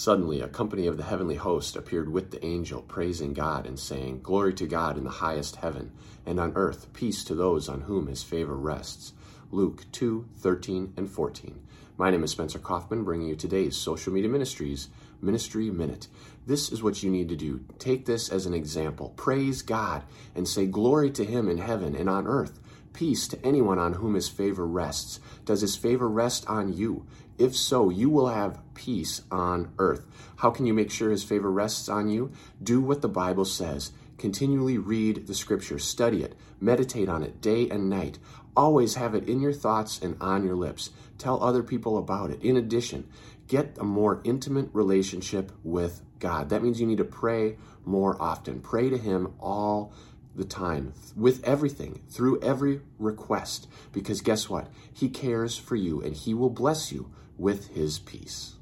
Suddenly, a company of the heavenly host appeared with the angel, praising God and saying, Glory to God in the highest heaven, and on earth peace to those on whom his favor rests. Luke 2 13 and 14. My name is Spencer Coffman, bringing you today's Social Media Ministries Ministry Minute. This is what you need to do. Take this as an example. Praise God and say, Glory to him in heaven and on earth peace to anyone on whom his favor rests. Does his favor rest on you? If so, you will have peace on earth. How can you make sure his favor rests on you? Do what the Bible says. Continually read the scripture, study it, meditate on it day and night. Always have it in your thoughts and on your lips. Tell other people about it. In addition, get a more intimate relationship with God. That means you need to pray more often. Pray to Him all the time with everything, through every request, because guess what? He cares for you and He will bless you with His peace.